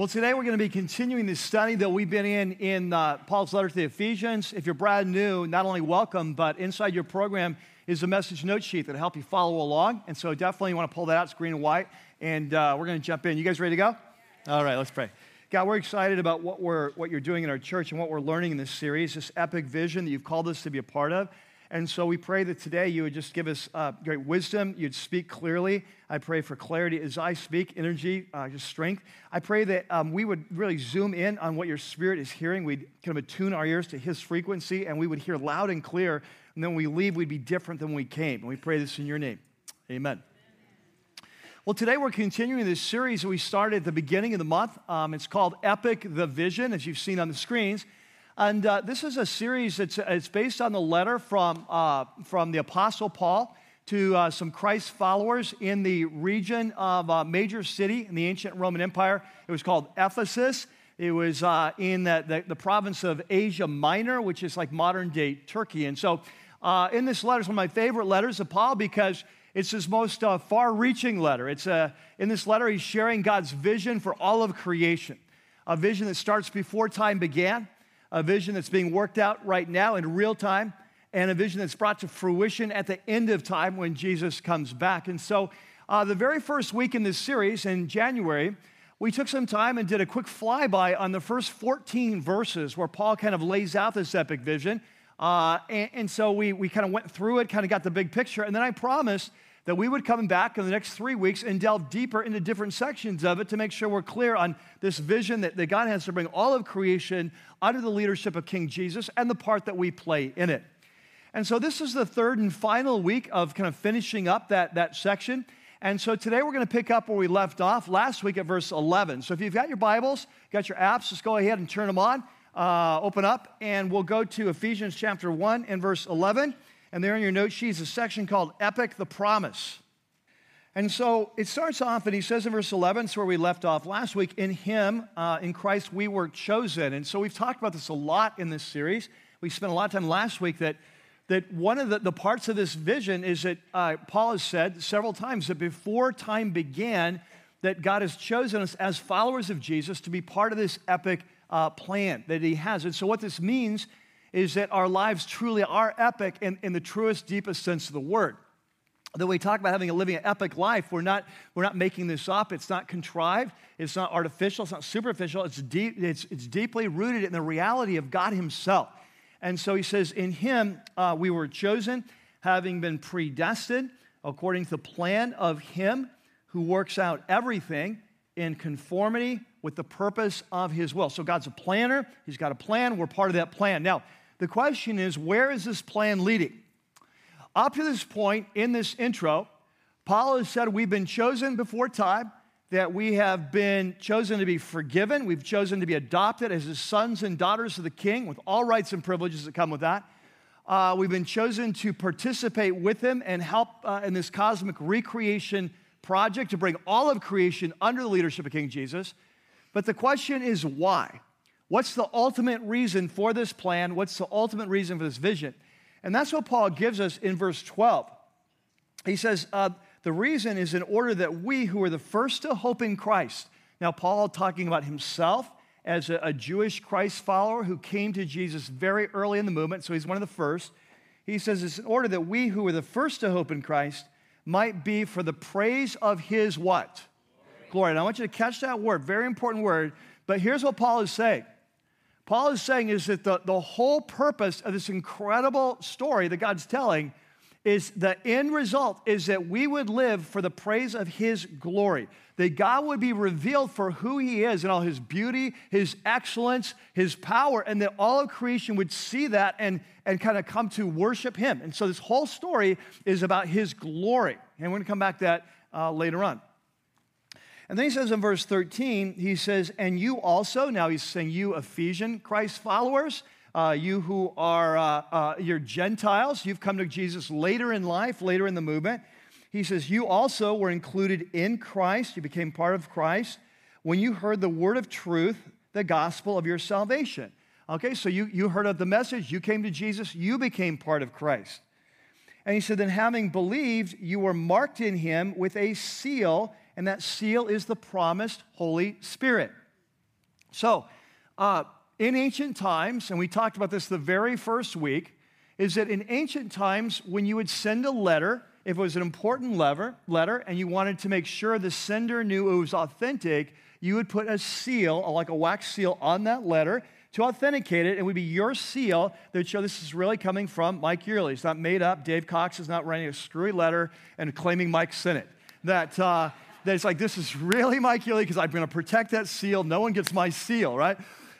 Well, today we're going to be continuing the study that we've been in in uh, Paul's letter to the Ephesians. If you're brand new, not only welcome, but inside your program is a message note sheet that'll help you follow along. And so definitely you want to pull that out, it's green and white. And uh, we're going to jump in. You guys ready to go? All right, let's pray. God, we're excited about what, we're, what you're doing in our church and what we're learning in this series, this epic vision that you've called us to be a part of. And so we pray that today you would just give us uh, great wisdom. You'd speak clearly. I pray for clarity as I speak, energy, uh, just strength. I pray that um, we would really zoom in on what your spirit is hearing. We'd kind of attune our ears to his frequency, and we would hear loud and clear. And then when we leave, we'd be different than when we came. And we pray this in your name. Amen. Well, today we're continuing this series that we started at the beginning of the month. Um, it's called Epic the Vision, as you've seen on the screens. And uh, this is a series that's it's based on the letter from, uh, from the Apostle Paul to uh, some Christ followers in the region of a uh, major city in the ancient Roman Empire. It was called Ephesus. It was uh, in the, the, the, province of Asia Minor, which is like modern day Turkey. And so, uh, in this letter, it's one of my favorite letters of Paul because it's his most far reaching letter. It's in this letter, he's sharing God's vision for all of creation, a vision that starts before time began a vision that's being worked out right now in real time, and a vision that's brought to fruition at the end of time when Jesus comes back. And so, uh, the very first week in this series in January, we took some time and did a quick flyby on the first 14 verses where Paul kind of lays out this epic vision. Uh, and, and, so we, we kind of went through it, kind of got the big picture. And then I promised that we would come back in the next three weeks and delve deeper into different sections of it to make sure we're clear on this vision that, that God has to bring all of creation under the leadership of King Jesus and the part that we play in it. And so this is the third and final week of kind of finishing up that, that section. And so today we're going to pick up where we left off last week at verse 11. So if you've got your Bibles, got your apps, just go ahead and turn them on, uh, open up, and we'll go to Ephesians chapter 1 and verse 11. And there in your note sheet is a section called Epic the Promise. And so it starts off, and he says in verse 11, it's where we left off last week, in him, uh, in Christ, we were chosen. And so we've talked about this a lot in this series. We spent a lot of time last week that, that one of the, the parts of this vision is that uh, Paul has said several times that before time began, that God has chosen us as followers of Jesus to be part of this epic uh, plan that he has. And so what this means is that our lives truly are epic in, in the truest, deepest sense of the word. That we talk about having a living an epic life, we're not, we're not making this up. It's not contrived. It's not artificial. It's not superficial. It's, deep, it's, it's deeply rooted in the reality of God Himself. And so He says, In Him uh, we were chosen, having been predestined according to the plan of Him who works out everything in conformity with the purpose of His will. So God's a planner. He's got a plan. We're part of that plan. Now, the question is where is this plan leading? Up to this point in this intro, Paul has said we've been chosen before time, that we have been chosen to be forgiven, we've chosen to be adopted as his sons and daughters of the king with all rights and privileges that come with that. Uh, we've been chosen to participate with him and help uh, in this cosmic recreation project to bring all of creation under the leadership of King Jesus. But the question is why? What's the ultimate reason for this plan? What's the ultimate reason for this vision? And that's what Paul gives us in verse 12. He says, uh, The reason is in order that we who are the first to hope in Christ. Now, Paul talking about himself as a, a Jewish Christ follower who came to Jesus very early in the movement, so he's one of the first. He says, It's in order that we who are the first to hope in Christ might be for the praise of his what? Glory. Glory. And I want you to catch that word, very important word. But here's what Paul is saying Paul is saying is that the, the whole purpose of this incredible story that God's telling is the end result is that we would live for the praise of his glory that god would be revealed for who he is and all his beauty his excellence his power and that all of creation would see that and, and kind of come to worship him. And so this whole story is about his glory. And we're going to come back to that uh, later on and then he says in verse 13, he says, And you also, now he's saying you Ephesian Christ followers, uh, you who are uh, uh, you're Gentiles, you've come to Jesus later in life, later in the movement. He says, You also were included in Christ, you became part of Christ when you heard the word of truth, the gospel of your salvation. Okay, so you, you heard of the message, you came to Jesus, you became part of Christ. And he said, Then having believed, you were marked in him with a seal and that seal is the promised Holy Spirit. So, uh, in ancient times, and we talked about this the very first week, is that in ancient times, when you would send a letter, if it was an important letter, letter and you wanted to make sure the sender knew it was authentic, you would put a seal, like a wax seal, on that letter to authenticate it. It would be your seal that would show this is really coming from Mike Yearley. It's not made up. Dave Cox is not writing a screwy letter and claiming Mike sent it. That, uh, that it's like, this is really my Yearley because I'm going to protect that seal. No one gets my seal, right?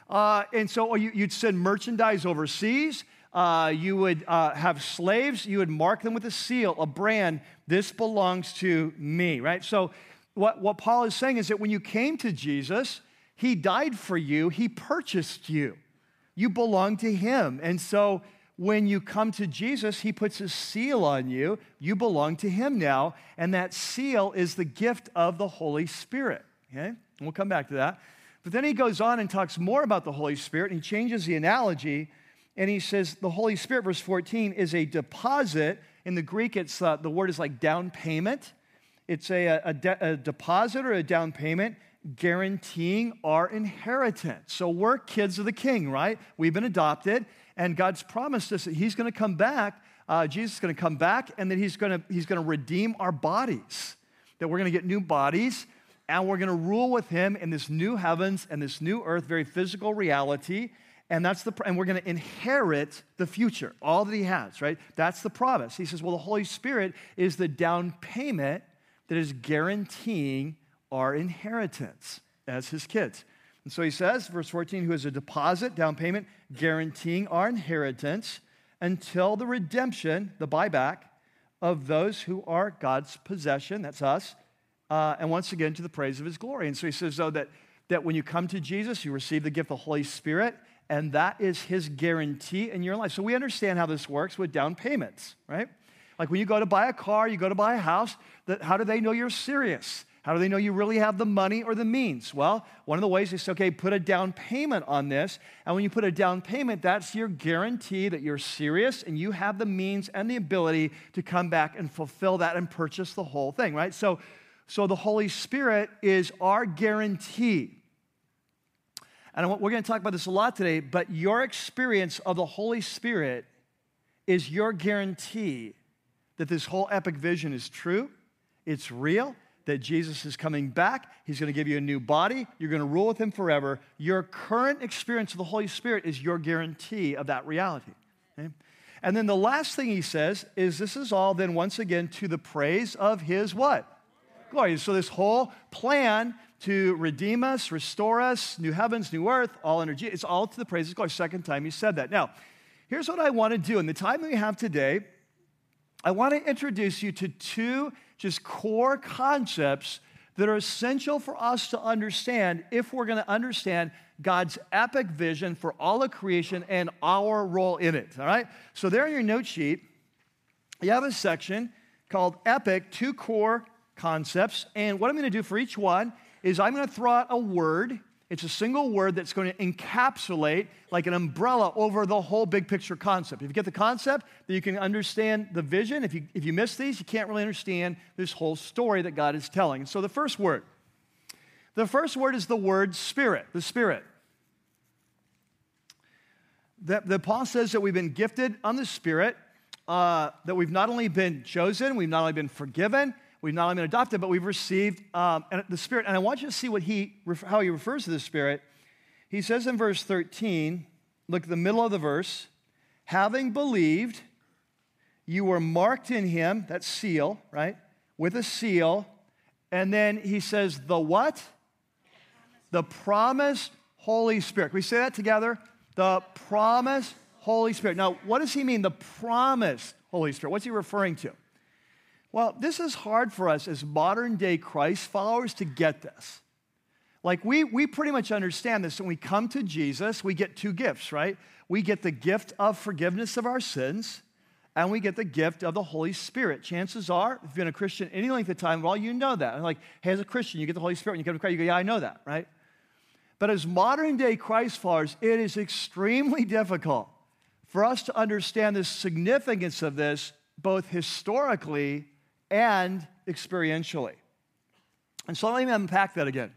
Uh, and so you, would send merchandise overseas. Uh, you would uh, have slaves. You would mark them with a seal, a brand. This belongs to me, right? So what, what Paul is saying is that when you came to Jesus, he died for you, He purchased you. You belong to Him. And so when you come to Jesus, He puts a seal on you. You belong to Him now. And that seal is the gift of the Holy Spirit. Okay? We'll come back to that. But then he goes on and talks more about the Holy Spirit. And he changes the analogy. And he says the Holy Spirit, verse 14, is a deposit. In the Greek, it's, uh, the word is like down payment. It's a, a, de- a deposit or a down payment guaranteeing our inheritance. So we're kids of the king, right? We've been adopted, and God's promised us that He's going to come back. Uh, Jesus is going to come back, and that He's going to He's going to redeem our bodies. That we're going to get new bodies, and we're going to rule with Him in this new heavens and this new earth, very physical reality. And that's the and we're going to inherit the future, all that He has, right? That's the promise. He says, well, the Holy Spirit is the down payment that is guaranteeing our inheritance as his kids. And so he says, verse 14, who is a deposit, down payment, guaranteeing our inheritance until the redemption, the buyback of those who are God's possession, that's us, uh, and once again to the praise of his glory. And so he says, though, that, that when you come to Jesus, you receive the gift of the Holy Spirit, and that is his guarantee in your life. So we understand how this works with down payments, right? Like when you go to buy a car, you go to buy a house, that, how do they know you're serious? How do they know you really have the money or the means? Well, one of the ways is okay, put a down payment on this. And when you put a down payment, that's your guarantee that you're serious and you have the means and the ability to come back and fulfill that and purchase the whole thing, right? So, so the Holy Spirit is our guarantee. And we're going to talk about this a lot today, but your experience of the Holy Spirit is your guarantee that this whole epic vision is true, it's real, that Jesus is coming back. He's going to give you a new body. You're going to rule with him forever. Your current experience of the Holy Spirit is your guarantee of that reality. Okay? And then the last thing he says is this is all then once again to the praise of his what? Glory. So this whole plan to redeem us, restore us, new heavens, new earth, all energy, it's all to the praise of glory. Second time he said that. Now, here's what I want to do. In the time that we have today, I want to introduce you to two just core concepts that are essential for us to understand if we're going to understand God's epic vision for all of creation and our role in it. All right? So, there in your note sheet, you have a section called Epic, two core concepts. And what I'm going to do for each one is I'm going to throw out a word it's a single word that's going to encapsulate like an umbrella over the whole big picture concept. If you get the concept, then you can understand the vision. If you, if you miss these, you can't really understand this whole story that God is telling. So the first word, the first word is the word spirit, the spirit. The, the Paul says that we've been gifted on the spirit, uh, that we've not only been chosen, we've not only been forgiven, We've not only been adopted, but we've received um, the Spirit. And I want you to see what he, how he refers to the Spirit. He says in verse 13, look at the middle of the verse, having believed, you were marked in him, that seal, right? With a seal. And then he says, the what? The promised Holy Spirit. Can we say that together? The promised Holy Spirit. Now, what does he mean, the promised Holy Spirit? What's he referring to? Well, this is hard for us as modern day Christ followers to get this. Like, we, we pretty much understand this. When we come to Jesus, we get two gifts, right? We get the gift of forgiveness of our sins, and we get the gift of the Holy Spirit. Chances are, if you've been a Christian any length of time, well, you know that. like, hey, as a Christian, you get the Holy Spirit when you come to Christ. You go, yeah, I know that, right? But as modern day Christ followers, it is extremely difficult for us to understand the significance of this, both historically and experientially. And so let me unpack that again.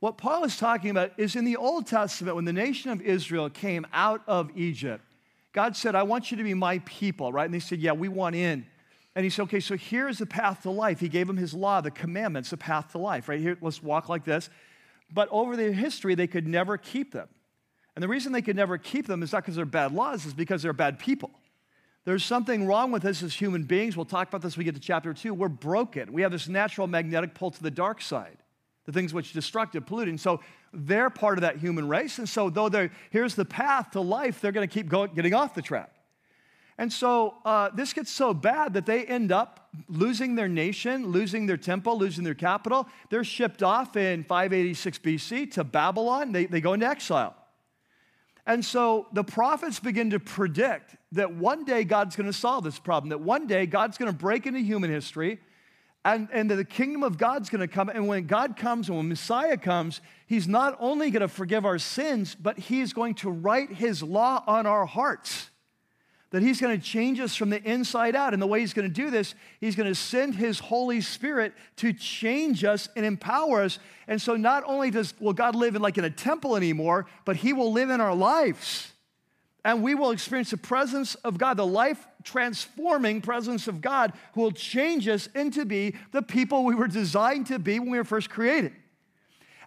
what Paul is talking about is in the Old Testament, when the nation of Israel came out of Egypt, God said, I want you to be my people, right? And they said, Yeah, we want in. And he said, Okay, so here's the path to life. He gave them his law, the commandments, the path to life, right? Here, let's walk like this. But over their history, they could never keep them. And the reason they could never keep them is not because they're bad laws, is because they're bad people. There's something wrong with us as human beings. We'll talk about this when we get to chapter two. We're broken. We have this natural magnetic pull to the dark side, the things which destructive, polluting. So they're part of that human race. And so, though they're, here's the path to life, they're going to keep going, getting off the track. And so uh, this gets so bad that they end up losing their nation, losing their temple, losing their capital. They're shipped off in 586 BC to Babylon. They, they go into exile. And so the prophets begin to predict that one day God's going to solve this problem, that one day God's going to break into human history and, and that the kingdom of God's going to come. And when God comes and when Messiah comes, he's not only going to forgive our sins, but he's going to write his law on our hearts that He's going to change us from the inside out. And the way He's going to do this, He's going to send His Holy Spirit to change us and empower us. And so not only does will God live in like in a temple anymore, but He will live in our lives. And we will experience the presence of God, the life transforming presence of God, who will change us into be the people we were designed to be when we were first created.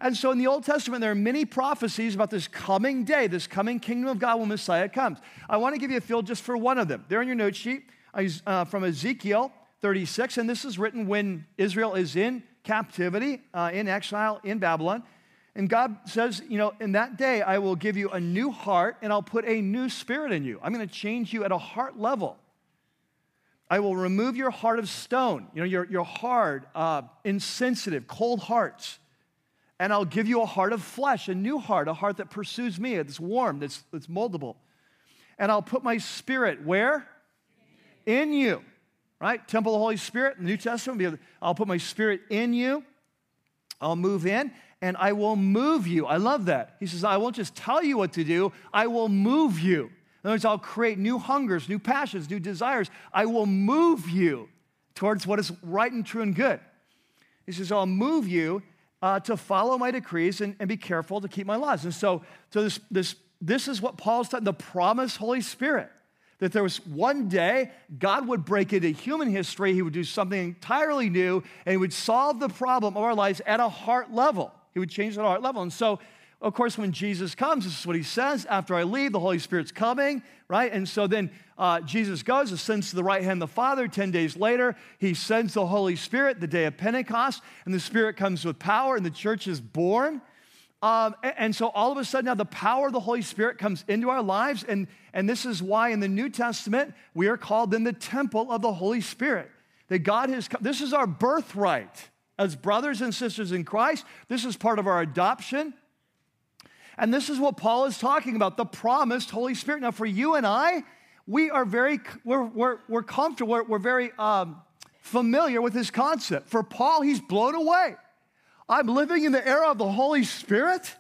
And so in the Old Testament, there are many prophecies about this coming day, this coming kingdom of God when Messiah comes. I want to give you a feel just for one of them. They're in your note sheet uh, from Ezekiel 36, and this is written when Israel is in captivity, uh, in exile in Babylon. And God says, you know, in that day I will give you a new heart and I'll put a new spirit in you. I'm going to change you at a heart level. I will remove your heart of stone, you know, your, your hard, uh, insensitive, cold hearts and I'll give you a heart of flesh, a new heart, a heart that pursues me, that's warm, that's, that's moldable. And I'll put my spirit where? In you. Right? Temple of the Holy Spirit, in the New Testament. I'll put my spirit in you. I'll move in and I will move you. I love that. He says, I won't just tell you what to do, I will move you. In other words, I'll create new hungers, new passions, new desires. I will move you towards what is right and true and good. He says, I'll move you uh, to follow my decrees and, and, be careful to keep my laws. And so, so this, this, this is what Paul's talking, the promised Holy Spirit. That there was one day God would break into human history, He would do something entirely new, and He would solve the problem of our lives at a heart level. He would change at a heart level. And so of course, when Jesus comes, this is what he says after I leave, the Holy Spirit's coming, right? And so then uh, Jesus goes, ascends to the right hand of the Father. 10 days later, he sends the Holy Spirit, the day of Pentecost, and the Spirit comes with power, and the church is born. Um, and, and, so all of a sudden now the power of the Holy Spirit comes into our lives. And, and this is why in the New Testament we are called then the temple of the Holy Spirit. That God has come, this is our birthright as brothers and sisters in Christ. This is part of our adoption. And this is what Paul is talking about the promised Holy Spirit. Now, for you and I, we are very, we're, we're, we're comfortable, we're, we're very um, familiar with this concept. For Paul, he's blown away. I'm living in the era of the Holy Spirit.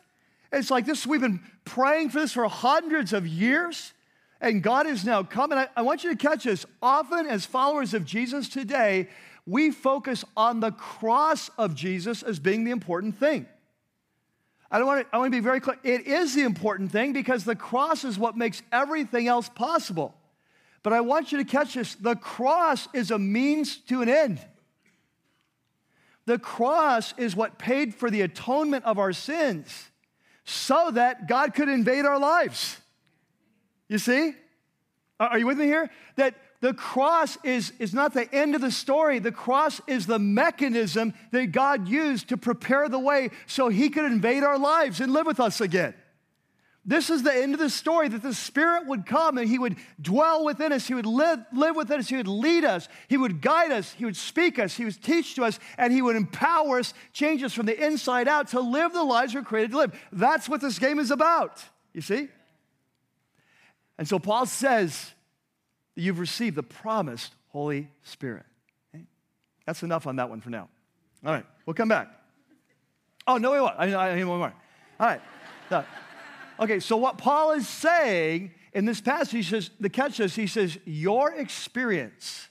It's like this, we've been praying for this for hundreds of years, and God is now coming. I, I want you to catch this. Often, as followers of Jesus today, we focus on the cross of Jesus as being the important thing. I, want to, I want to be very clear. It is the important thing because the cross is what makes everything else possible. But I want you to catch this the cross is a means to an end. The cross is what paid for the atonement of our sins so that God could invade our lives. You see? Are you with me here? That the cross is, is not the end of the story. The cross is the mechanism that God used to prepare the way so he could invade our lives and live with us again. This is the end of the story that the Spirit would come and He would dwell within us. He would live, live within us. He would lead us. He would guide us. He would speak us. He would teach to us. And He would empower us, change us from the inside out to live the lives we're created to live. That's what this game is about. You see? And so Paul says, that you've received the promised Holy Spirit. Okay? That's enough on that one for now. All right, we'll come back. Oh, no, wait, what? I, I need one more. All right. Okay, so what Paul is saying in this passage, he says, the catch is, he says, your experience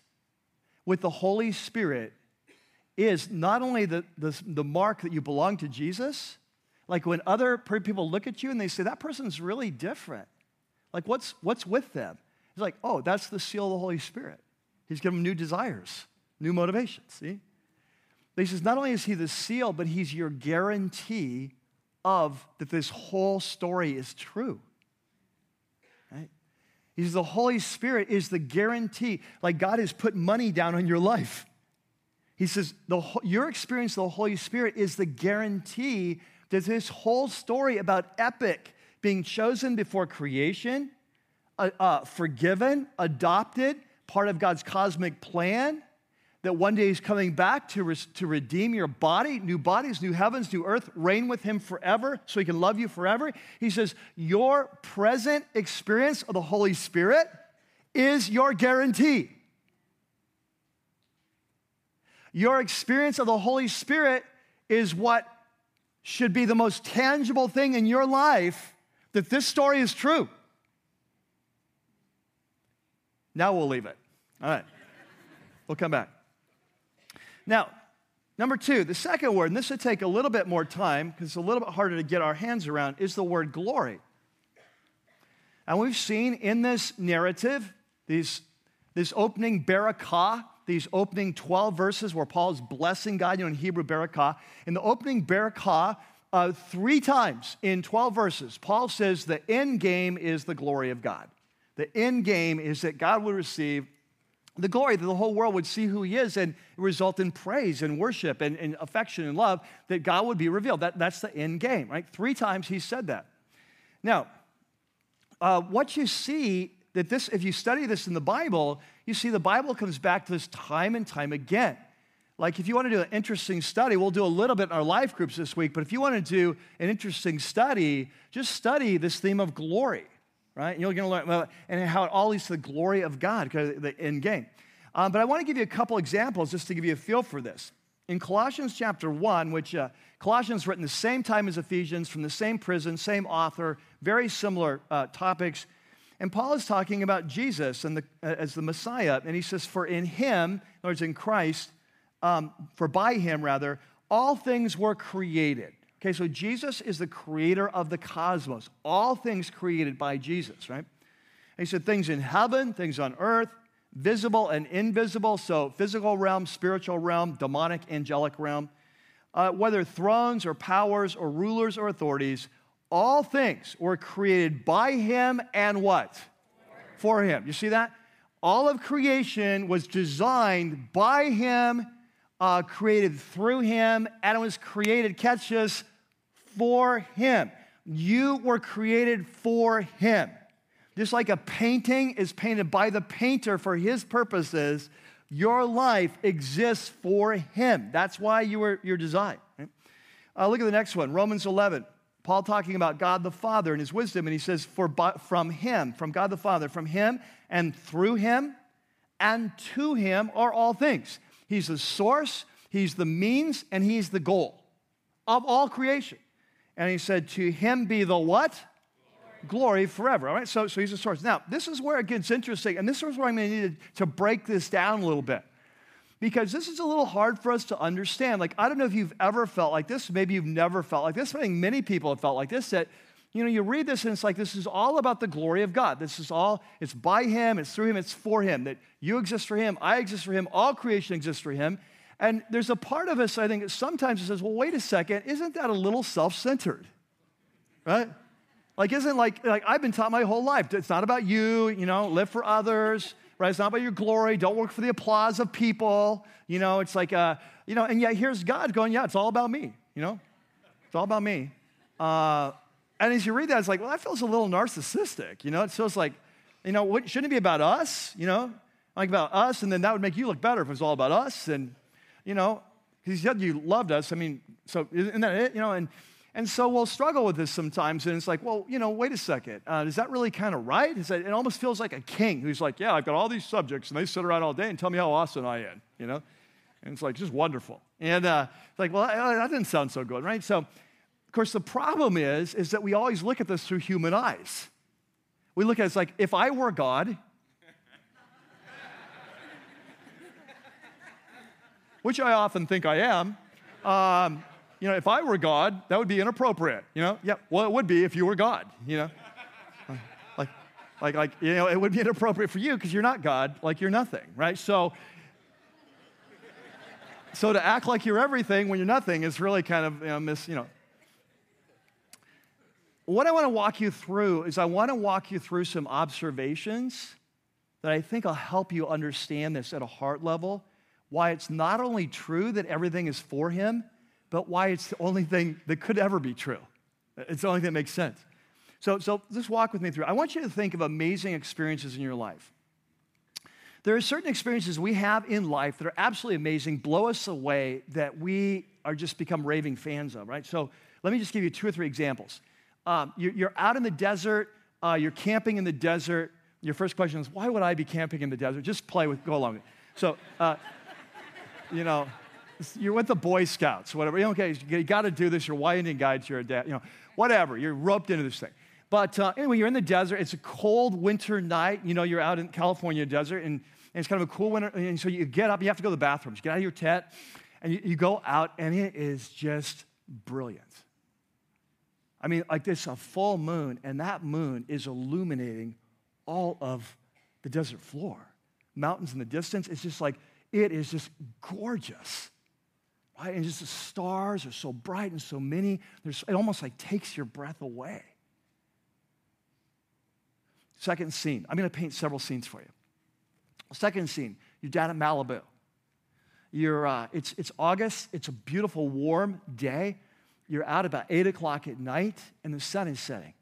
with the Holy Spirit is not only the, the, the mark that you belong to Jesus, Like when other people look at you and they say, that person's really different. Like, what's, what's with them? He's like, oh, that's the seal of the Holy Spirit. He's given them new desires, new motivations, see? But he says, not only is he the seal, but he's your guarantee of that this whole story is true. Right? He says, the Holy Spirit is the guarantee, like God has put money down on your life. He says, the, your experience of the Holy Spirit is the guarantee that this whole story about epic being chosen before creation, uh, uh, forgiven, adopted, part of God's cosmic plan, that one day he's coming back to, to redeem your body, new bodies, new heavens, new earth, reign with him forever so he can love you forever. He says, Your present experience of the Holy Spirit is your guarantee. Your experience of the Holy Spirit is what should be the most tangible thing in your life that this story is true. Now we'll leave it. All right. We'll come back. Now, number two, the second word, and this would take a little bit more time because it's a little bit harder to get our hands around, is the word glory. And we've seen in this narrative, these, this opening barakah, these opening 12 verses where Paul is blessing God, you know, in Hebrew barakah. In the opening barakah, uh, three times in 12 verses, Paul says the end game is the glory of God. The end game is that God will receive the glory that the whole world would see who he is and result in praise and worship and, and affection and love that God would be revealed. That, that's the end game, right? Three times he said that. Now, uh, what you see that this, if you study this in the Bible, you see the Bible comes back to this time and time again. Like, if you want to do an interesting study, we'll do a little bit in our life groups this week, but if you want to do an interesting study, just study this theme of glory right? And you're going to learn and how it all leads to the glory of God, because the end game. Um, but I want to give you a couple examples just to give you a feel for this. In Colossians chapter 1, which uh, Colossians written the same time as Ephesians, from the same prison, same author, very similar uh, topics. And Paul is talking about Jesus and the, uh, as the Messiah. And he says, For in him, in other words, in Christ, um, for by him rather, all things were created Okay, so Jesus is the creator of the cosmos, all things created by Jesus, right? And he said things in heaven, things on earth, visible and invisible, so physical realm, spiritual realm, demonic, angelic realm, uh, whether thrones or powers or rulers or authorities, all things were created by him and what? For him. You see that? All of creation was designed by him, uh, created through him, it was created, catch this, for Him. You were created for Him. Just like a painting is painted by the painter for His purposes, your life exists for Him. That's why you were your design. Uh, look at the next one, Romans 11. Paul talking about God the Father and His wisdom, and he says, "For from Him, from God the Father, from Him and through Him and to Him are all things." He's the source, He's the means, and He's the goal of all creation. And he said, To him be the what? Glory, forever. All right, so, so he's the source. Now, this is where it gets interesting, and this is where I'm going to need to break this down a little bit. Because this is a little hard for us to understand. Like, I don't know if you've ever felt like this. Maybe you've never felt like this. I think many people have felt like this that, you know, you read this and it's like this is all about the glory of God. This is all, it's by Him, it's through Him, it's for Him. That you exist for Him, I exist for Him, all creation exists for Him. And there's a part of us, I think, that sometimes says, well, wait a second, isn't that a little self centered? Right? Like, isn't like, like I've been taught my whole life, it's not about you, you know, live for others, right? It's not about your glory, don't work for the applause of people, you know, it's like, uh, you know, and yet here's God going, yeah, it's all about me, you know, it's all about me. Uh, and as you read that, it's like, well, that feels a little narcissistic, you know, it feels like, you know, shouldn't it be about us, you know, like about us, and then that would make you look better if it was all about us, and you know, he said you loved us. I mean, so isn't that it? You know, and and so we'll struggle with this sometimes, and it's like, well, you know, wait a second, uh, is that really kind of right? That, it almost feels like a king who's like, yeah, I've got all these subjects, and they sit around all day and tell me how awesome I am, you know, and it's like just wonderful. And uh, it's like, well, that didn't sound so good, right? So, of course, the problem is, is that we always look at this through human eyes. We look at it like, if I were God, which I often think I am, um, you know, if I were God, that would be inappropriate. You know, yeah, well, it would be if you were God. You know, like, like, like, you know, it would be inappropriate for you because you're not God, like you're nothing, right? So, so to act like you're everything when you're nothing is really kind of, you know, miss, you know. What I want to walk you through is I want to walk you through some observations that I think will help you understand this at a heart level. Why it's not only true that everything is for Him, but why it's the only thing that could ever be true. It's the only thing that makes sense. So, so just walk with me through. I want you to think of amazing experiences in your life. There are certain experiences we have in life that are absolutely amazing, blow us away, that we are just become raving fans of, right? So let me just give you two or three examples. Um, you're, you're, out in the desert, uh, you're camping in the desert. Your first question is, why would I be camping in the desert? Just play with, go along. So, uh, you know, you're with the Boy Scouts, whatever. Okay, you got to do this. You're white Indian guides. You're a dad. You know, whatever. You're roped into this thing. But uh, anyway, you're in the desert. It's a cold winter night. You know, you're out in California desert, and, and it's kind of a cool winter. And so you get up. You have to go to the bathrooms. You get out of your tent, and you, you go out, and it is just brilliant. I mean, like this, a full moon, and that moon is illuminating all of the desert floor. Mountains in the distance. It's just like it is just gorgeous. Right? And just the stars are so bright and so many. There's, it almost like takes your breath away. Second scene. I'm going to paint several scenes for you. Second scene, you're down at Malibu. You're, uh, it's, it's August, it's a beautiful, warm day. You're out about 8 o'clock at night, and the sun is setting.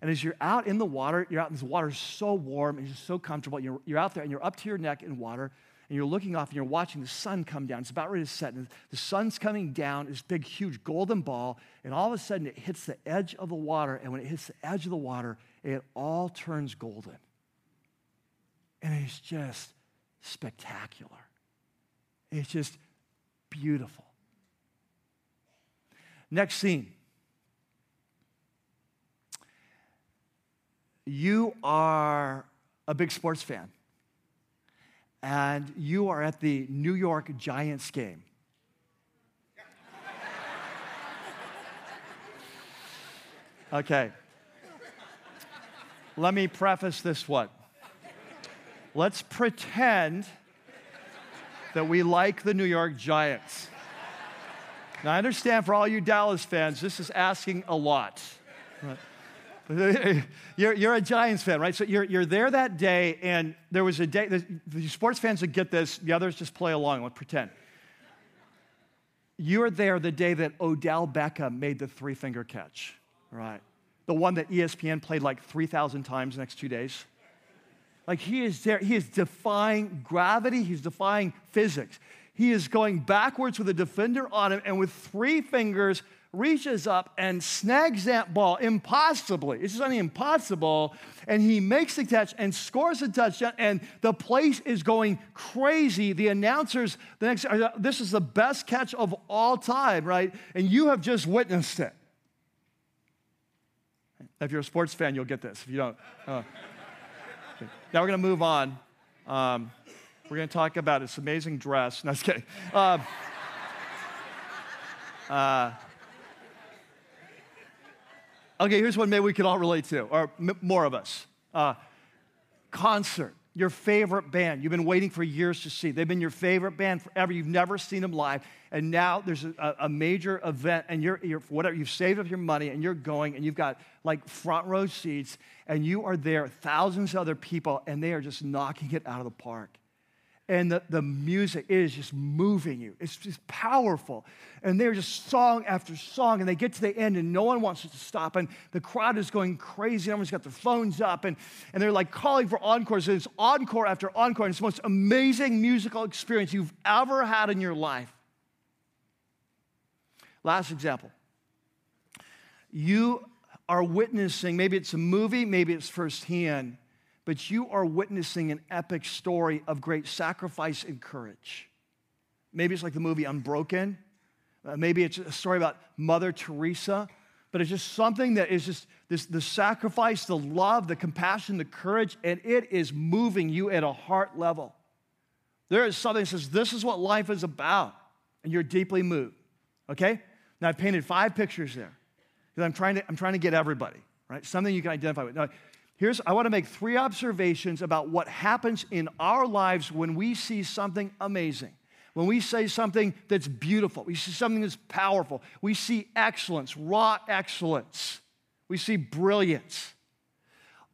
And as you're out in the water, you're out, and the water so warm and just so comfortable. You're, you're out there, and you're up to your neck in water, and you're looking off and you're watching the sun come down. It's about ready to set. And the sun's coming down, this big, huge golden ball, and all of a sudden it hits the edge of the water. And when it hits the edge of the water, it all turns golden. And it's just spectacular. It's just beautiful. Next scene. You are a big sports fan and you are at the New York Giants game. Okay. Let me preface this one. Let's pretend that we like the New York Giants. Now, I understand for all you Dallas fans, this is asking a lot. you're, you're a Giants fan, right? So you're, you're there that day, and there was a day, the, the sports fans would get this, the others just play along, let's pretend. You're there the day that Odell Beckham made the three finger catch, right? The one that ESPN played like 3,000 times the next two days. Like he is there, he is defying gravity, he's defying physics. He is going backwards with a defender on him, and with three fingers, reaches up and snags that ball impossibly. It's just impossible. And he makes the catch and scores a touchdown. And the place is going crazy. The announcers, the next, this is the best catch of all time, right? And you have just witnessed it. If you're a sports fan, you'll get this. If you don't, uh, now we're going to move on. Um, we're going to talk about this amazing dress. No, just kidding. Uh, uh, Okay, here's one maybe we could all relate to, or m- more of us. Uh, concert, your favorite band. You've been waiting for years to see. They've been your favorite band forever. You've never seen them live, and now there's a, a major event, and you're, you're whatever you've saved up your money, and you're going, and you've got like front row seats, and you are there, thousands of other people, and they are just knocking it out of the park and the, the music is just moving you. It's just powerful. And they're just song after song, and they get to the end, and no one wants it to stop. And the crowd is going crazy. Everyone's got their phones up, and, and they're like calling for encores. So it's encore after encore, and it's the most amazing musical experience you've ever had in your life. Last example. You are witnessing, maybe it's a movie, maybe it's firsthand but you are witnessing an epic story of great sacrifice and courage. Maybe it's like the movie Unbroken. Uh, maybe it's a story about Mother Teresa, but it's just something that is just this the sacrifice, the love, the compassion, the courage, and it is moving you at a heart level. There is something that says, This is what life is about, and you're deeply moved. Okay? Now, I've painted five pictures there because I'm trying to, I'm trying to get everybody, right? Something you can identify with. Now, here's, I want to make three observations about what happens in our lives when we see something amazing. When we say something that's beautiful, we see something that's powerful, we see excellence, raw excellence, we see brilliance.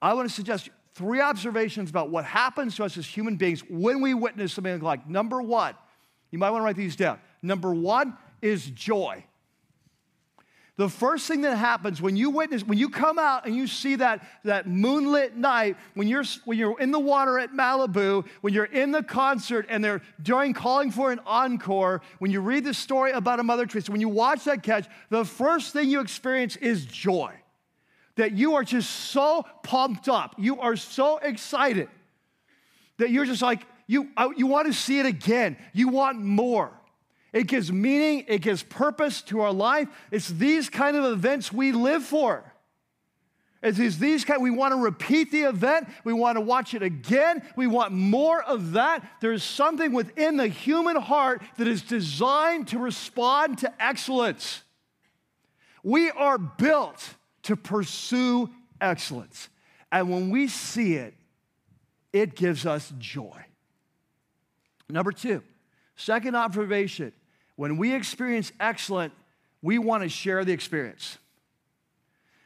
I want to suggest three observations about what happens to us as human beings when we witness something like number one, you might want to write these down. Number one is joy. The first thing that happens when you witness, when you come out and you see that, that moonlit night, when you're, when you're in the water at Malibu, when you're in the concert and they're during calling for an encore, when you read the story about a Mother Teresa, when you watch that catch, the first thing you experience is joy. That you are just so pumped up. You are so excited that you're just like, you, you want to see it again. You want more. It gives meaning, it gives purpose to our life. It's these kind of events we live for. It's these kind, we want to repeat the event. We want to watch it again. We want more of that. There's something within the human heart that is designed to respond to excellence. We are built to pursue excellence. And when we see it, it gives us joy. Number two, second observation when we experience excellent, we want to share the experience.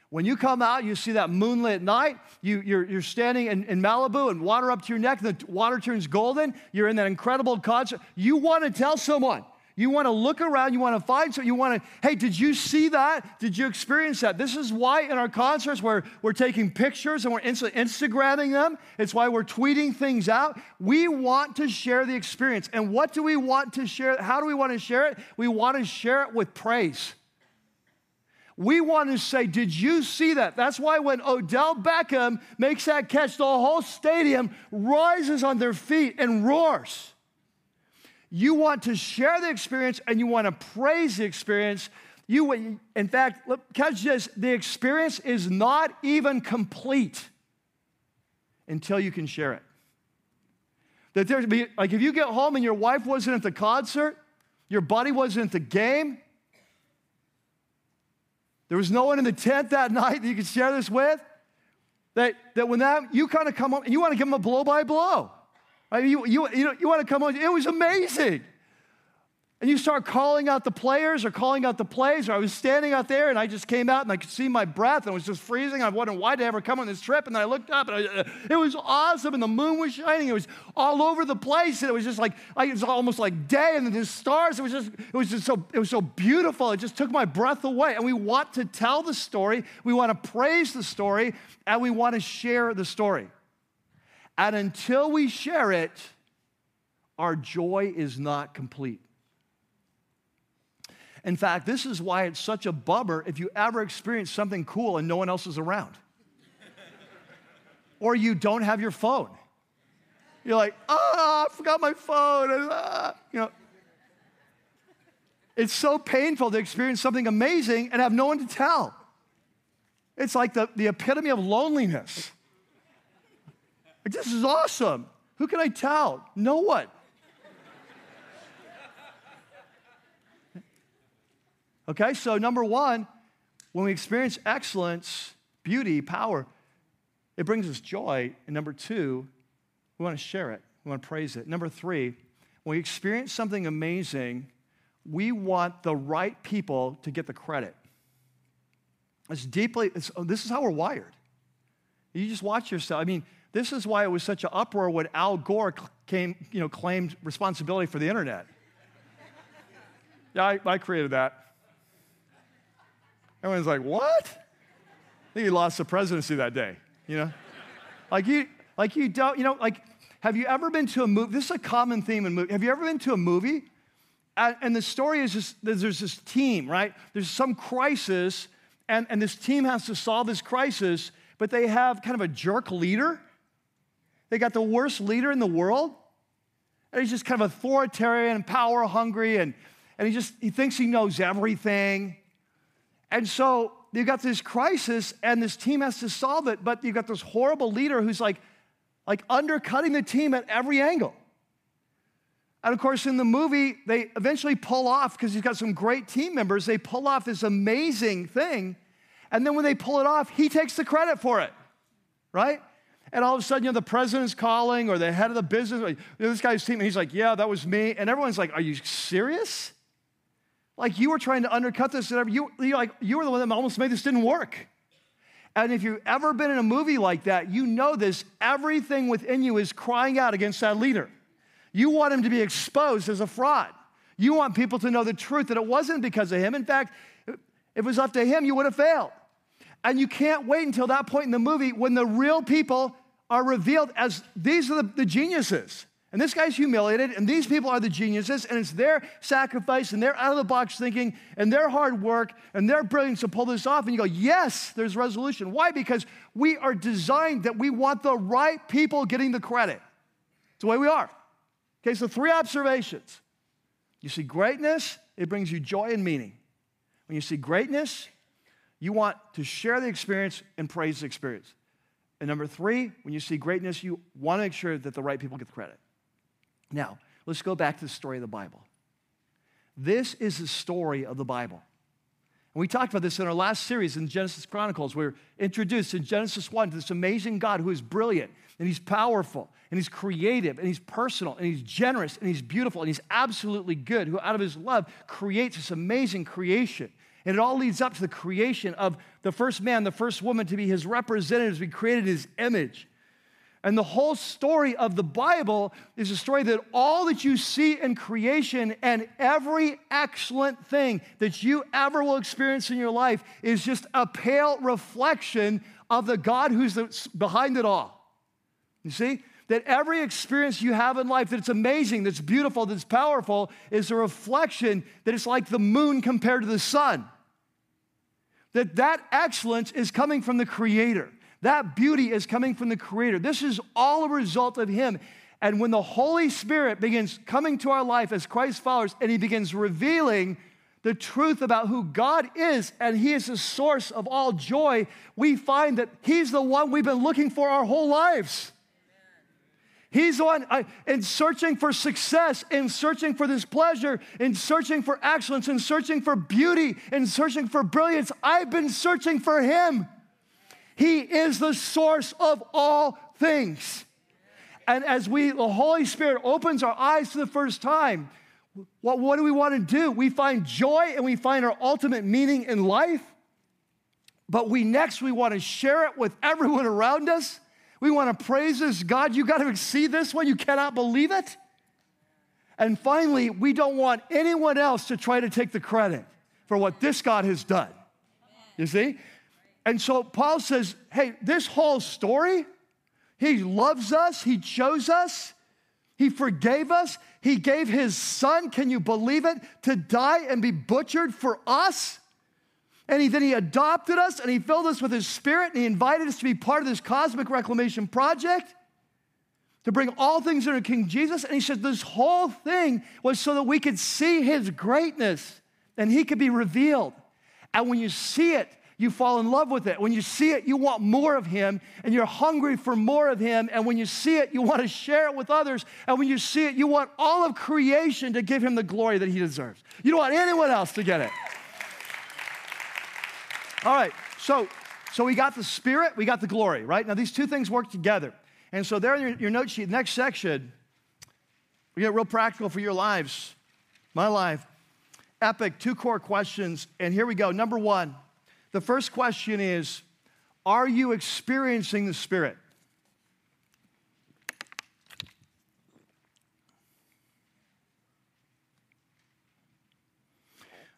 When you come out, you see that moonlit night, you, you're, you're standing in, in Malibu and water up to your neck, the water turns golden, you're in that incredible concert. You want to tell someone. You want to look around, you want to find something, you want to, hey, did you see that? Did you experience that? This is why in our concerts we're, we're taking pictures and we're Instagramming them. It's why we're tweeting things out. We want to share the experience. And what do we want to share? How do we want to share it? We want to share it with praise. We want to say, Did you see that? That's why when Odell Beckham makes that catch, the whole stadium rises on their feet and roars. You want to share the experience and you want to praise the experience. You, in fact, catch this the experience is not even complete until you can share it. That there's like if you get home and your wife wasn't at the concert, your buddy wasn't at the game, there was no one in the tent that night that you could share this with. That, that when that you kind of come home and you want to give them a blow by blow. I mean, you, you, you, know, you want to come on, it was amazing. And you start calling out the players or calling out the plays. Or I was standing out there and I just came out and I could see my breath and it was just freezing. I wondering why did I ever come on this trip? And then I looked up and I, uh, it was awesome and the moon was shining. It was all over the place and it was just like, it was almost like day and the stars. It was just, it was just so, it was so beautiful. It just took my breath away. And we want to tell the story. We want to praise the story and we want to share the story. And until we share it, our joy is not complete. In fact, this is why it's such a bummer if you ever experience something cool and no one else is around. or you don't have your phone. You're like, oh, I forgot my phone. Ah, you know, it's so painful to experience something amazing and have no one to tell. It's like the, the epitome of loneliness. This is awesome. Who can I tell? No one. Okay, so number one, when we experience excellence, beauty, power, it brings us joy. And number two, we want to share it, we want to praise it. Number three, when we experience something amazing, we want the right people to get the credit. It's deeply, it's, this is how we're wired. You just watch yourself. I mean, this is why it was such an uproar when Al Gore came, you know, claimed responsibility for the internet. yeah, I, I created that. Everyone's like, what? I think he lost the presidency that day, you know? like you, like you don't, you know, like, have you ever been to a movie? This is a common theme in movies. Have you ever been to a movie? And, the story is just, there's this team, right? There's some crisis, and, and this team has to solve this crisis, but they have kind of a jerk leader they got the worst leader in the world. And he's just kind of authoritarian and power hungry, and, and he just he thinks he knows everything. And so you got this crisis, and this team has to solve it, but you've got this horrible leader who's like, like undercutting the team at every angle. And of course, in the movie, they eventually pull off, because he's got some great team members, they pull off this amazing thing. And then when they pull it off, he takes the credit for it, right? And all of a sudden, you know, the president's calling or the head of the business, you know, this guy's team, and he's like, yeah, that was me. And everyone's like, are you serious? Like you were trying to undercut this, and you, you, like, you were the one that almost made this didn't work. And if you've ever been in a movie like that, you know this. Everything within you is crying out against that leader. You want him to be exposed as a fraud. You want people to know the truth that it wasn't because of him. In fact, if it was up to him, you would have failed. And you can't wait until that point in the movie when the real people are revealed as these are the, the geniuses. And this guy's humiliated, and these people are the geniuses, and it's their sacrifice and their out of the box thinking and their hard work and their brilliance to pull this off. And you go, yes, there's resolution. Why? Because we are designed that we want the right people getting the credit. It's the way we are. Okay, so three observations. You see greatness, it brings you joy and meaning. When you see greatness, you want to share the experience and praise the experience. And number three, when you see greatness, you want to make sure that the right people get the credit. Now, let's go back to the story of the Bible. This is the story of the Bible. And we talked about this in our last series in Genesis Chronicles. We are introduced in Genesis 1 to this amazing God who is brilliant and he's powerful and he's creative and he's personal and he's generous and he's beautiful and he's absolutely good, who out of his love creates this amazing creation. And it all leads up to the creation of the first man, the first woman to be his representatives. We created his image. And the whole story of the Bible is a story that all that you see in creation and every excellent thing that you ever will experience in your life is just a pale reflection of the God who's behind it all. You see? That every experience you have in life that's amazing, that's beautiful, that's powerful, is a reflection that it's like the moon compared to the sun. That that excellence is coming from the Creator. That beauty is coming from the Creator. This is all a result of Him. And when the Holy Spirit begins coming to our life as Christ followers and He begins revealing the truth about who God is and He is the source of all joy, we find that He's the one we've been looking for our whole lives. He's the one uh, in searching for success, in searching for this pleasure, in searching for excellence, in searching for beauty, in searching for brilliance. I've been searching for Him. He is the source of all things. And as we, the Holy Spirit opens our eyes for the first time, what, what do we want to do? We find joy and we find our ultimate meaning in life. But we next, we want to share it with everyone around us. We want to praise this God. You got to see this one. You cannot believe it. And finally, we don't want anyone else to try to take the credit for what this God has done. You see? And so Paul says, hey, this whole story, he loves us, he chose us, he forgave us, he gave his son, can you believe it, to die and be butchered for us. And he, then he adopted us and he filled us with his spirit and he invited us to be part of this cosmic reclamation project to bring all things under King Jesus. And he said this whole thing was so that we could see his greatness and he could be revealed. And when you see it, you fall in love with it. When you see it, you want more of Him and you're hungry for more of Him. And when you see it, you want to share it with others. And when you see it, you want all of creation to give Him the glory that He deserves. You don't want anyone else to get it. All right, so, so we got the Spirit, we got the glory, right? Now these two things work together. And so there in your, your note sheet, next section, we get real practical for your lives, my life. Epic, two core questions. And here we go. Number one, the first question is Are you experiencing the Spirit?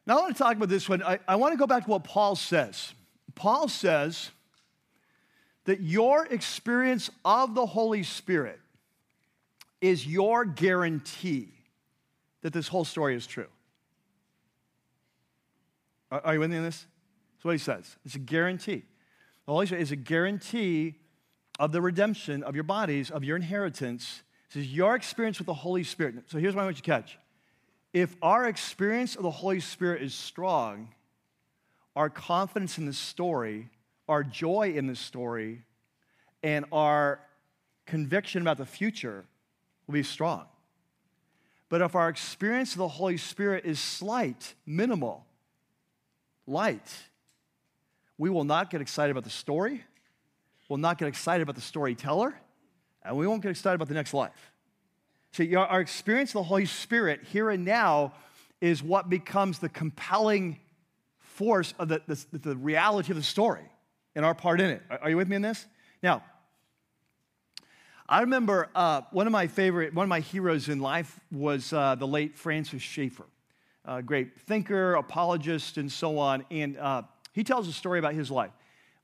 Now, I want to talk about this one. I, I want to go back to what Paul says. Paul says that your experience of the Holy Spirit is your guarantee that this whole story is true. Are, are you with me on this? That's what he says. It's a guarantee. The Holy Spirit is a guarantee of the redemption of your bodies, of your inheritance. This is your experience with the Holy Spirit. So here's what I want you to catch. If our experience of the Holy Spirit is strong, our confidence in the story, our joy in the story, and our conviction about the future will be strong. But if our experience of the Holy Spirit is slight, minimal, light, we will not get excited about the story, we'll not get excited about the storyteller, and we won't get excited about the next life. See, our experience of the Holy Spirit here and now is what becomes the compelling force of the, the, the reality of the story and our part in it. Are, you with me in this? Now, I remember uh, one of my favorite, one of my heroes in life was uh, the late Francis Schaeffer, a great thinker, apologist, and so on. And uh, he tells a story about his life.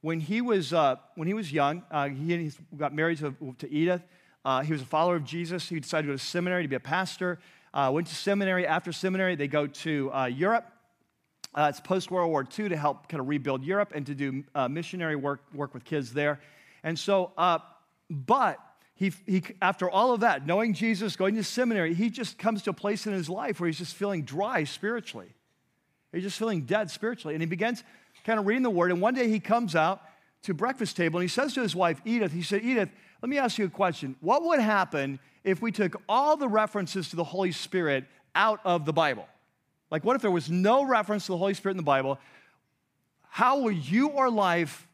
When he was, uh, when he was young, uh, he got married to, to Edith. Uh, he was a follower of Jesus. He decided to go to seminary to be a pastor. went to seminary. After seminary, they go to Europe. Uh, it's post World War II to help kind of rebuild Europe and to do uh, missionary work, work with kids there. And so, uh, but he, he, after all of that, knowing Jesus, going to seminary, he just comes to a place in his life where he's just feeling dry spiritually. He's just feeling dead spiritually. And he begins kind of reading the word. And one day he comes out to breakfast table and he says to his wife, Edith, he said, Edith, let me ask you a question. What would happen if we took all the references to the Holy Spirit out of the Bible? Like, what if there was no reference to the Holy Spirit in the Bible? How will you or life,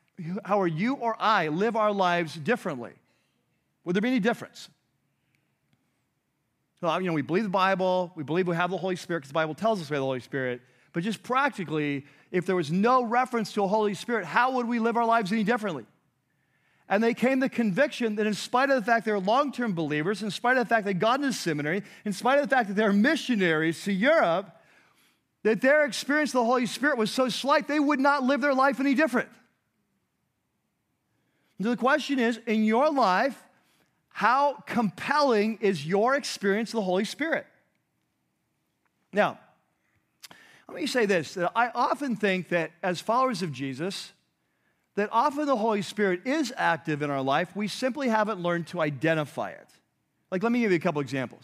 how are you or I live our lives differently? Would there be any difference? So, you know, we believe the Bible, we believe we have the Holy Spirit because the Bible tells us we have the Holy Spirit. But just practically, if there was no reference to a Holy Spirit, how would we live our lives any differently? And they came to the conviction that in spite of the fact they're long term believers, in spite of the fact they got into seminary, in spite of the fact that they're missionaries to Europe, that their experience of the Holy Spirit was so slight, they would not live their life any different. So the question is in your life, how compelling is your experience of the Holy Spirit? Now, let me say this that I often think that as followers of Jesus, that often the Holy Spirit is active in our life. We simply haven't learned to identify it. Like, let me give you a couple examples.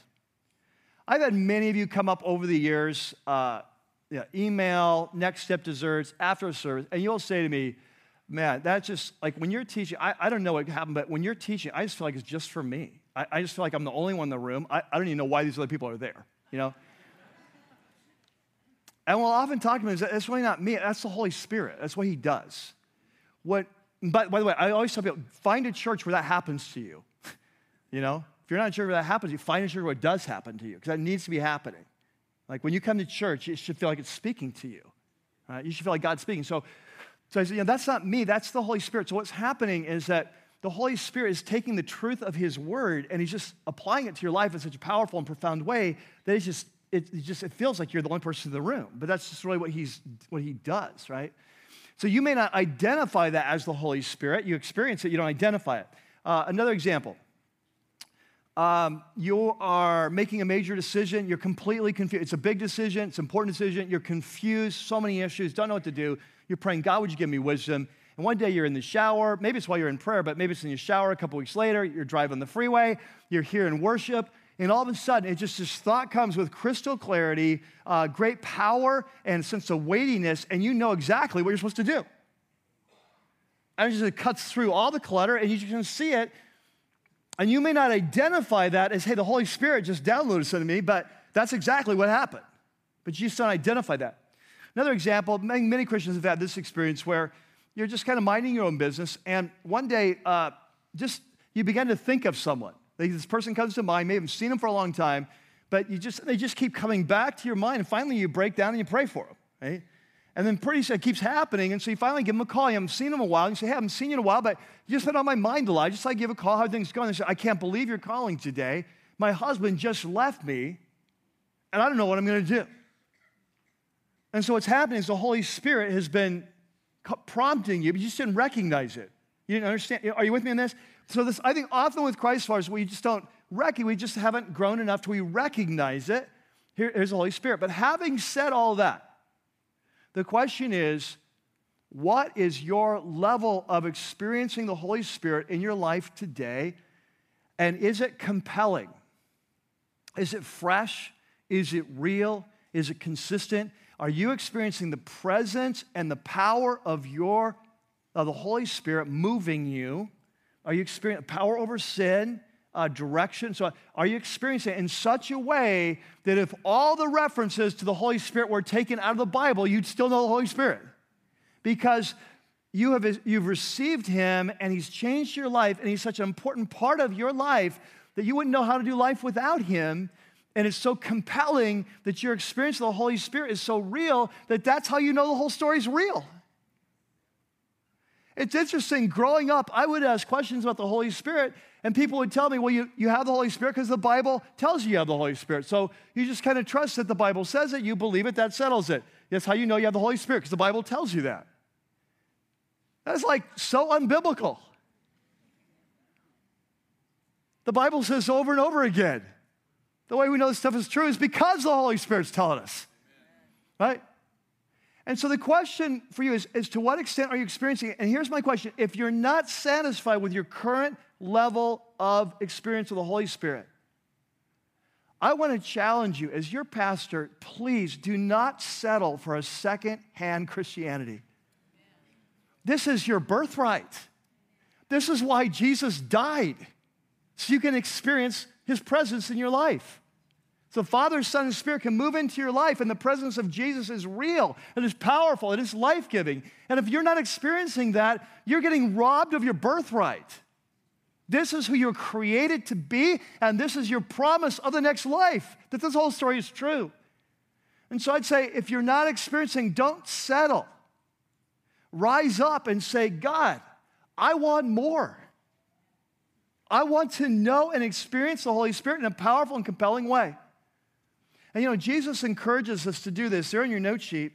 I've had many of you come up over the years uh, email, next step desserts, after a service, and you'll say to me, man, that's just like when you're teaching, I, I don't know what happened, but when you're teaching, I just feel like it's just for me. I, I just feel like I'm the only one in the room. I, I don't even know why these other people are there, you know? And we'll often talk to them, that's really not me, that's the Holy Spirit. That's what He does. What, but by the way, I always tell people, find a church where that happens to you. you know? If you're not sure where that happens, you find a church where it does happen to you, because that needs to be happening. Like when you come to church, it should feel like it's speaking to you. Right? You should feel like God's speaking. So, so I said, you know, that's not me, that's the Holy Spirit. So what's happening is that the Holy Spirit is taking the truth of His Word and He's just applying it to your life in such a powerful and profound way that it's just, it, just it feels like you're the only person in the room. But that's just really what He's what He does, right? So you may not identify that as the Holy Spirit. You experience it, you don't identify it. Uh, another example um, you are making a major decision, you're completely confused. It's a big decision, it's an important decision, you're confused, so many issues, don't know what to do. You're praying, God, would you give me wisdom? And one day you're in the shower, maybe it's while you're in prayer, but maybe it's in your shower a couple weeks later, you're driving the freeway, you're here in worship, and all of a sudden, it just this thought comes with crystal clarity, uh, great power, and sense of weightiness, and you know exactly what you're supposed to do. And it just cuts through all the clutter, and you just can see it and you may not identify that as, hey, the Holy Spirit just downloaded something to me, but that's exactly what happened. But you just don't identify that. Another example, many, many Christians have had this experience where you're just kind of minding your own business, and one day, uh, just you begin to think of someone. Like this person comes to mind, maybe you haven't seen them for a long time, but you just they just keep coming back to your mind, and finally you break down and you pray for them. Right? And then pretty soon it keeps happening. And so you finally give him a call. You haven't seen him a while. And you say, Hey, I haven't seen you in a while, but you just been on my mind a lot. Just like give a call. How things going? They say, I can't believe you're calling today. My husband just left me, and I don't know what I'm going to do. And so what's happening is the Holy Spirit has been prompting you, but you just didn't recognize it. You didn't understand. Are you with me on this? So this, I think often with Christ followers, we just don't recognize, we just haven't grown enough to we recognize it. Here, here's the Holy Spirit. But having said all that, the question is what is your level of experiencing the Holy Spirit in your life today? And is it compelling? Is it fresh? Is it real? Is it consistent? Are you experiencing the presence and the power of your of the Holy Spirit moving you? Are you experiencing power over sin? uh, direction? So, are you experiencing it in such a way that if all the references to the Holy Spirit were taken out of the Bible, you'd still know the Holy Spirit? Because you have, you've received Him and He's changed your life, and He's such an important part of your life that you wouldn't know how to do life without Him. And it's so compelling that your experience of the Holy Spirit is so real that that's how you know the whole story is real. It's interesting, growing up, I would ask questions about the Holy Spirit, and people would tell me, well, you, you have the Holy Spirit because the Bible tells you you have the Holy Spirit. So you just kind of trust that the Bible says it, you believe it, that settles it. That's how you know you have the Holy Spirit, because the Bible tells you that. That's like so unbiblical. The Bible says over and over again. The way we know this stuff is true is because the Holy Spirit's telling us. Right? And so the question for you is, is to what extent are you experiencing it? And here's my question if you're not satisfied with your current level of experience with the Holy Spirit, I want to challenge you as your pastor, please do not settle for a second hand Christianity. This is your birthright. This is why Jesus died, so you can experience his presence in your life. So, Father, Son, and Spirit can move into your life, and the presence of Jesus is real, it is powerful, it is life giving. And if you're not experiencing that, you're getting robbed of your birthright. This is who you're created to be, and this is your promise of the next life, that this whole story is true. And so I'd say if you're not experiencing, don't settle. Rise up and say, God, I want more. I want to know and experience the Holy Spirit in a powerful and compelling way. And you know, Jesus encourages us to do this. There in your note sheet.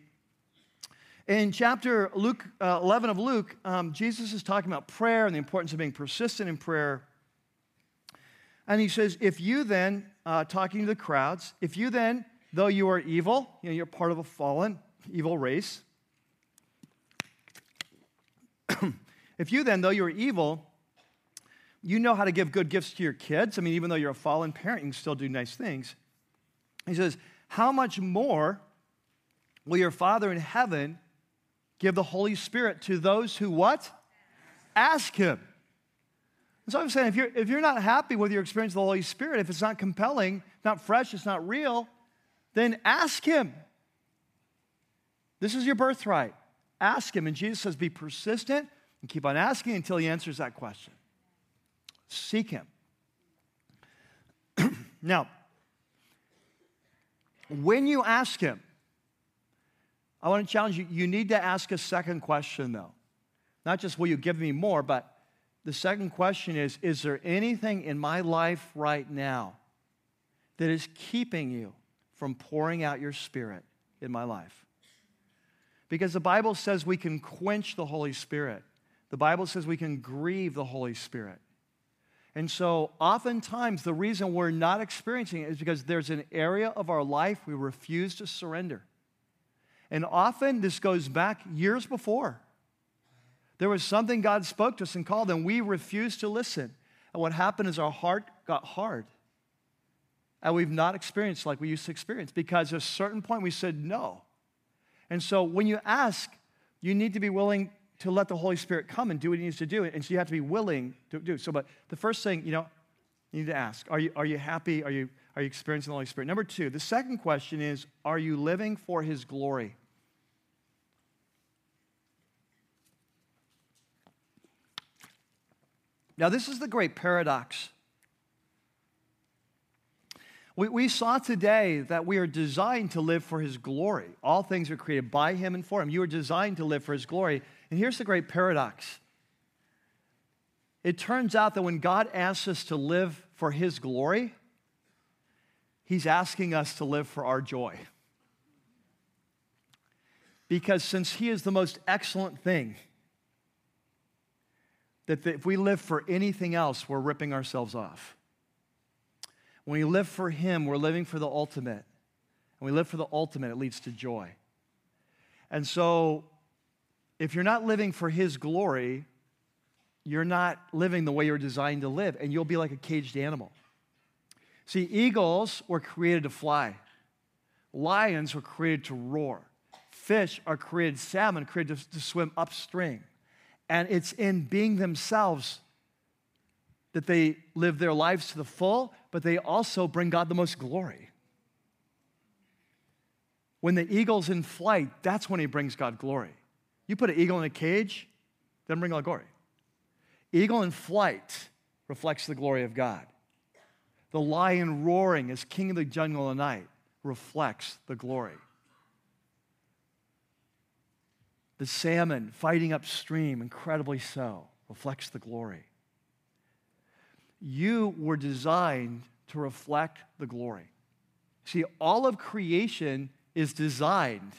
In chapter Luke, uh, 11 of Luke, um, Jesus is talking about prayer and the importance of being persistent in prayer. And he says, If you then, uh, talking to the crowds, if you then, though you are evil, you know, you're part of a fallen, evil race. if you then, though you're evil, you know how to give good gifts to your kids. I mean, even though you're a fallen parent, you can still do nice things. He says, How much more will your Father in heaven give the Holy Spirit to those who what? Ask Him. And so I'm saying, if you're, if you're not happy with your experience of the Holy Spirit, if it's not compelling, not fresh, it's not real, then ask Him. This is your birthright. Ask Him. And Jesus says, be persistent and keep on asking until He answers that question. Seek Him. now, when you ask Him, I want to challenge you, you need to ask a second question, though. Not just, will you give me more, but the second question is, is there anything in my life right now that is keeping you from pouring out your spirit in my life? Because the Bible says we can quench the Holy Spirit. The Bible says we can grieve the Holy Spirit. And so, oftentimes, the reason we're not experiencing it is because there's an area of our life we refuse to surrender. And often, this goes back years before. There was something God spoke to us and called, and we refused to listen. And what happened is our heart got hard. And we've not experienced like we used to experience because at a certain point we said no. And so, when you ask, you need to be willing to let the Holy Spirit come and do what He needs to do. And so you have to be willing to do. So, but the first thing, you know, you need to ask: Are you are you happy? Are you are you experiencing the Holy Spirit? Number two, the second question is: Are you living for His glory? Now, this is the great paradox. We, we saw today that we are designed to live for His glory. All things are created by Him and for Him. You are designed to live for His glory. And here's the great paradox it turns out that when God asks us to live for His glory, He's asking us to live for our joy. Because since He is the most excellent thing, that if we live for anything else, we're ripping ourselves off. When we live for Him, we're living for the ultimate. And we live for the ultimate, it leads to joy. And so if you're not living for His glory, you're not living the way you're designed to live, and you'll be like a caged animal. See, eagles were created to fly, lions were created to roar, fish are created, salmon created to, to swim upstream. And it's in being themselves that they live their lives to the full, but they also bring God the most glory. When the eagle's in flight, that's when he brings God glory. You put an eagle in a cage, doesn't bring God glory. Eagle in flight reflects the glory of God. The lion roaring as king of the jungle the night reflects the glory. The salmon fighting upstream, incredibly so, reflects the glory. You were designed to reflect the glory. See, all of creation is designed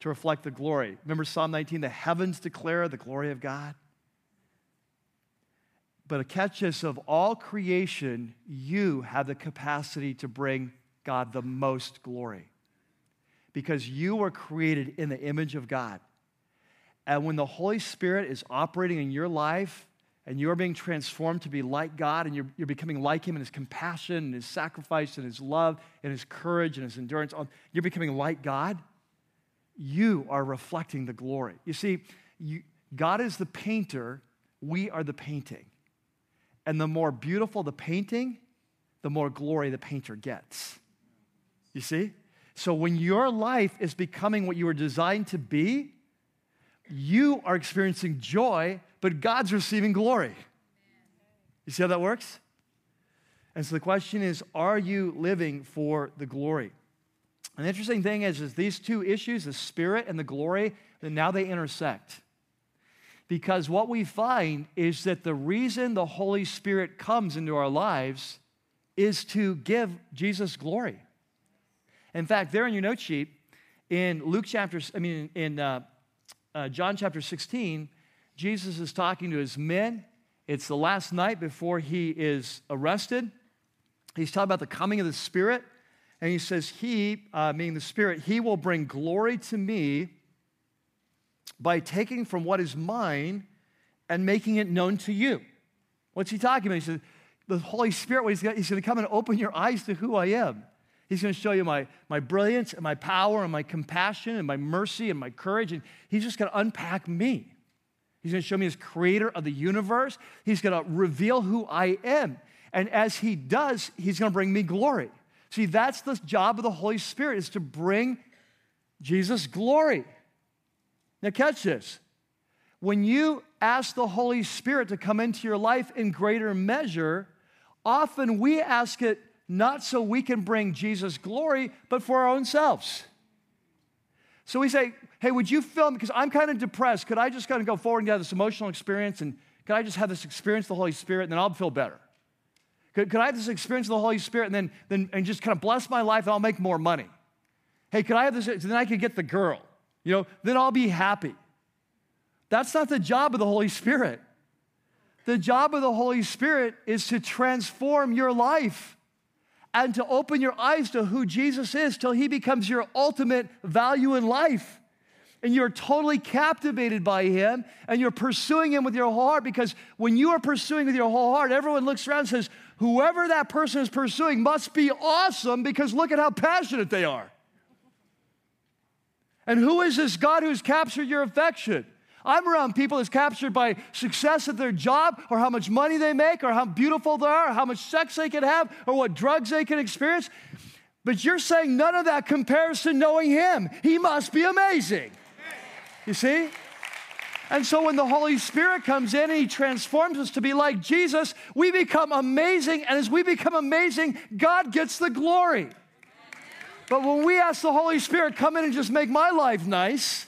to reflect the glory. Remember Psalm 19 the heavens declare the glory of God? But catch this of all creation, you have the capacity to bring God the most glory. Because you were created in the image of God. And when the Holy Spirit is operating in your life and you're being transformed to be like God and you're, you're becoming like Him in His compassion and His sacrifice and His love and His courage and His endurance, you're becoming like God, you are reflecting the glory. You see, you, God is the painter, we are the painting. And the more beautiful the painting, the more glory the painter gets. You see? So when your life is becoming what you were designed to be, you are experiencing joy, but God's receiving glory. You see how that works? And so the question is are you living for the glory? And the interesting thing is, is these two issues, the spirit and the glory, then now they intersect. Because what we find is that the reason the Holy Spirit comes into our lives is to give Jesus glory. In fact, there in your note sheet, in Luke chapter, I mean, in uh, uh, John chapter 16, Jesus is talking to his men. It's the last night before he is arrested. He's talking about the coming of the Spirit. And he says, He, uh, meaning the Spirit, He will bring glory to me by taking from what is mine and making it known to you. What's he talking about? He says, The Holy Spirit, he's going to come and open your eyes to who I am. He's going to show you my, my brilliance and my power and my compassion and my mercy and my courage. And he's just going to unpack me. He's going to show me as creator of the universe. He's going to reveal who I am. And as he does, he's going to bring me glory. See, that's the job of the Holy Spirit is to bring Jesus glory. Now, catch this. When you ask the Holy Spirit to come into your life in greater measure, often we ask it not so we can bring Jesus glory, but for our own selves. So we say, hey, would you fill me? Because I'm kind of depressed. Could I just kind of go forward and get this emotional experience and could I just have this experience of the Holy Spirit and then I'll feel better? Could, could I have this experience of the Holy Spirit and then, then and just kind of bless my life and I'll make more money? Hey, could I have this? Then I could get the girl. You know, then I'll be happy. That's not the job of the Holy Spirit. The job of the Holy Spirit is to transform your life and to open your eyes to who Jesus is till he becomes your ultimate value in life. And you're totally captivated by him and you're pursuing him with your whole heart because when you are pursuing with your whole heart, everyone looks around and says, Whoever that person is pursuing must be awesome because look at how passionate they are. And who is this God who's captured your affection? I'm around people that's captured by success at their job, or how much money they make, or how beautiful they are, or how much sex they can have, or what drugs they can experience. But you're saying none of that compares to knowing Him. He must be amazing. You see? And so when the Holy Spirit comes in and He transforms us to be like Jesus, we become amazing. And as we become amazing, God gets the glory. But when we ask the Holy Spirit, come in and just make my life nice,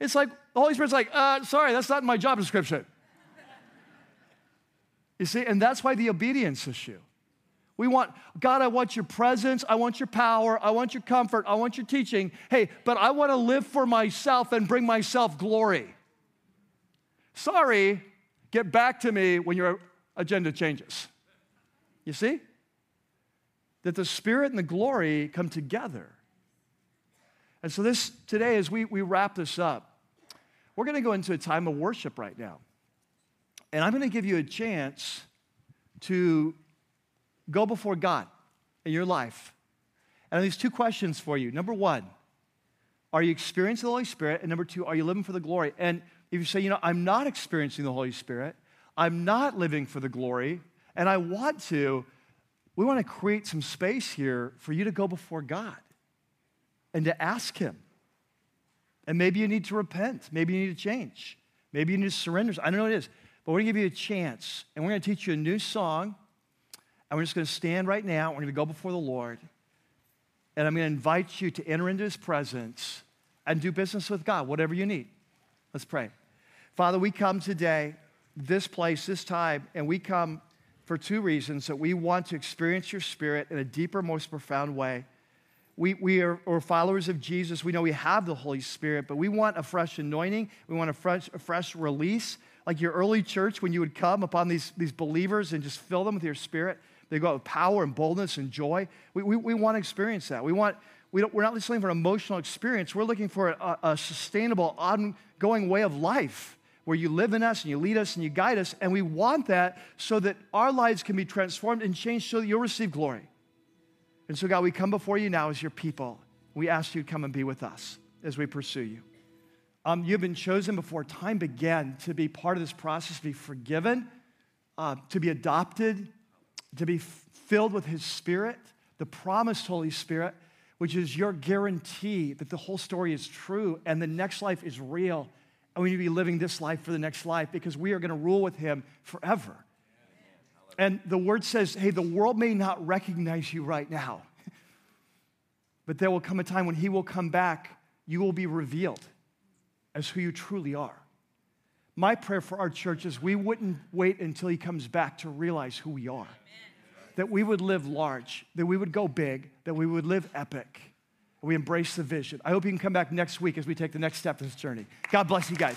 it's like the Holy Spirit's like, uh, sorry, that's not in my job description. You see, and that's why the obedience issue. We want, God, I want your presence. I want your power. I want your comfort. I want your teaching. Hey, but I want to live for myself and bring myself glory. Sorry, get back to me when your agenda changes. You see? that the Spirit and the glory come together. And so, this today, as we, we wrap this up, we're going to go into a time of worship right now. And I'm going to give you a chance to go before God in your life. And these two questions for you. Number one, are you experiencing the Holy Spirit? And number two, are you living for the glory? And if you say, you know, I'm not experiencing the Holy Spirit, I'm not living for the glory, and I want to. We want to create some space here for you to go before God and to ask Him. And maybe you need to repent. Maybe you need to change. Maybe you need to surrender. I don't know what it is. But we're going to give you a chance, and we're going to teach you a new song. And we're just going to stand right now. We're going to go before the Lord. And I'm going to invite you to enter into his presence and do business with God, whatever you need. Let's pray. Father, we come today, this place, this time, and we come for two reasons that we want to experience your spirit in a deeper, most profound way. We, we are, are, followers of Jesus. We know we have the Holy Spirit, but we want a fresh anointing. We want a fresh, a fresh release. Like your early church, when you would come upon these, these believers and just fill them with your spirit, they go out with power and boldness and joy. We, we, we want to experience that. We want, we don't, we're not just looking for an emotional experience, we're looking for a, a sustainable, ongoing way of life where you live in us and you lead us and you guide us. And we want that so that our lives can be transformed and changed so that you'll receive glory. And so, God, we come before you now as your people. We ask you to come and be with us as we pursue you. Um, you've been chosen before time began to be part of this process, to be forgiven, uh, to be adopted, to be filled with His Spirit, the promised Holy Spirit, which is your guarantee that the whole story is true and the next life is real. And we need to be living this life for the next life because we are going to rule with Him forever. And the word says, hey, the world may not recognize you right now, but there will come a time when he will come back, you will be revealed as who you truly are. My prayer for our church is we wouldn't wait until he comes back to realize who we are. That we would live large, that we would go big, that we would live epic. We embrace the vision. I hope you can come back next week as we take the next step in this journey. God bless you guys.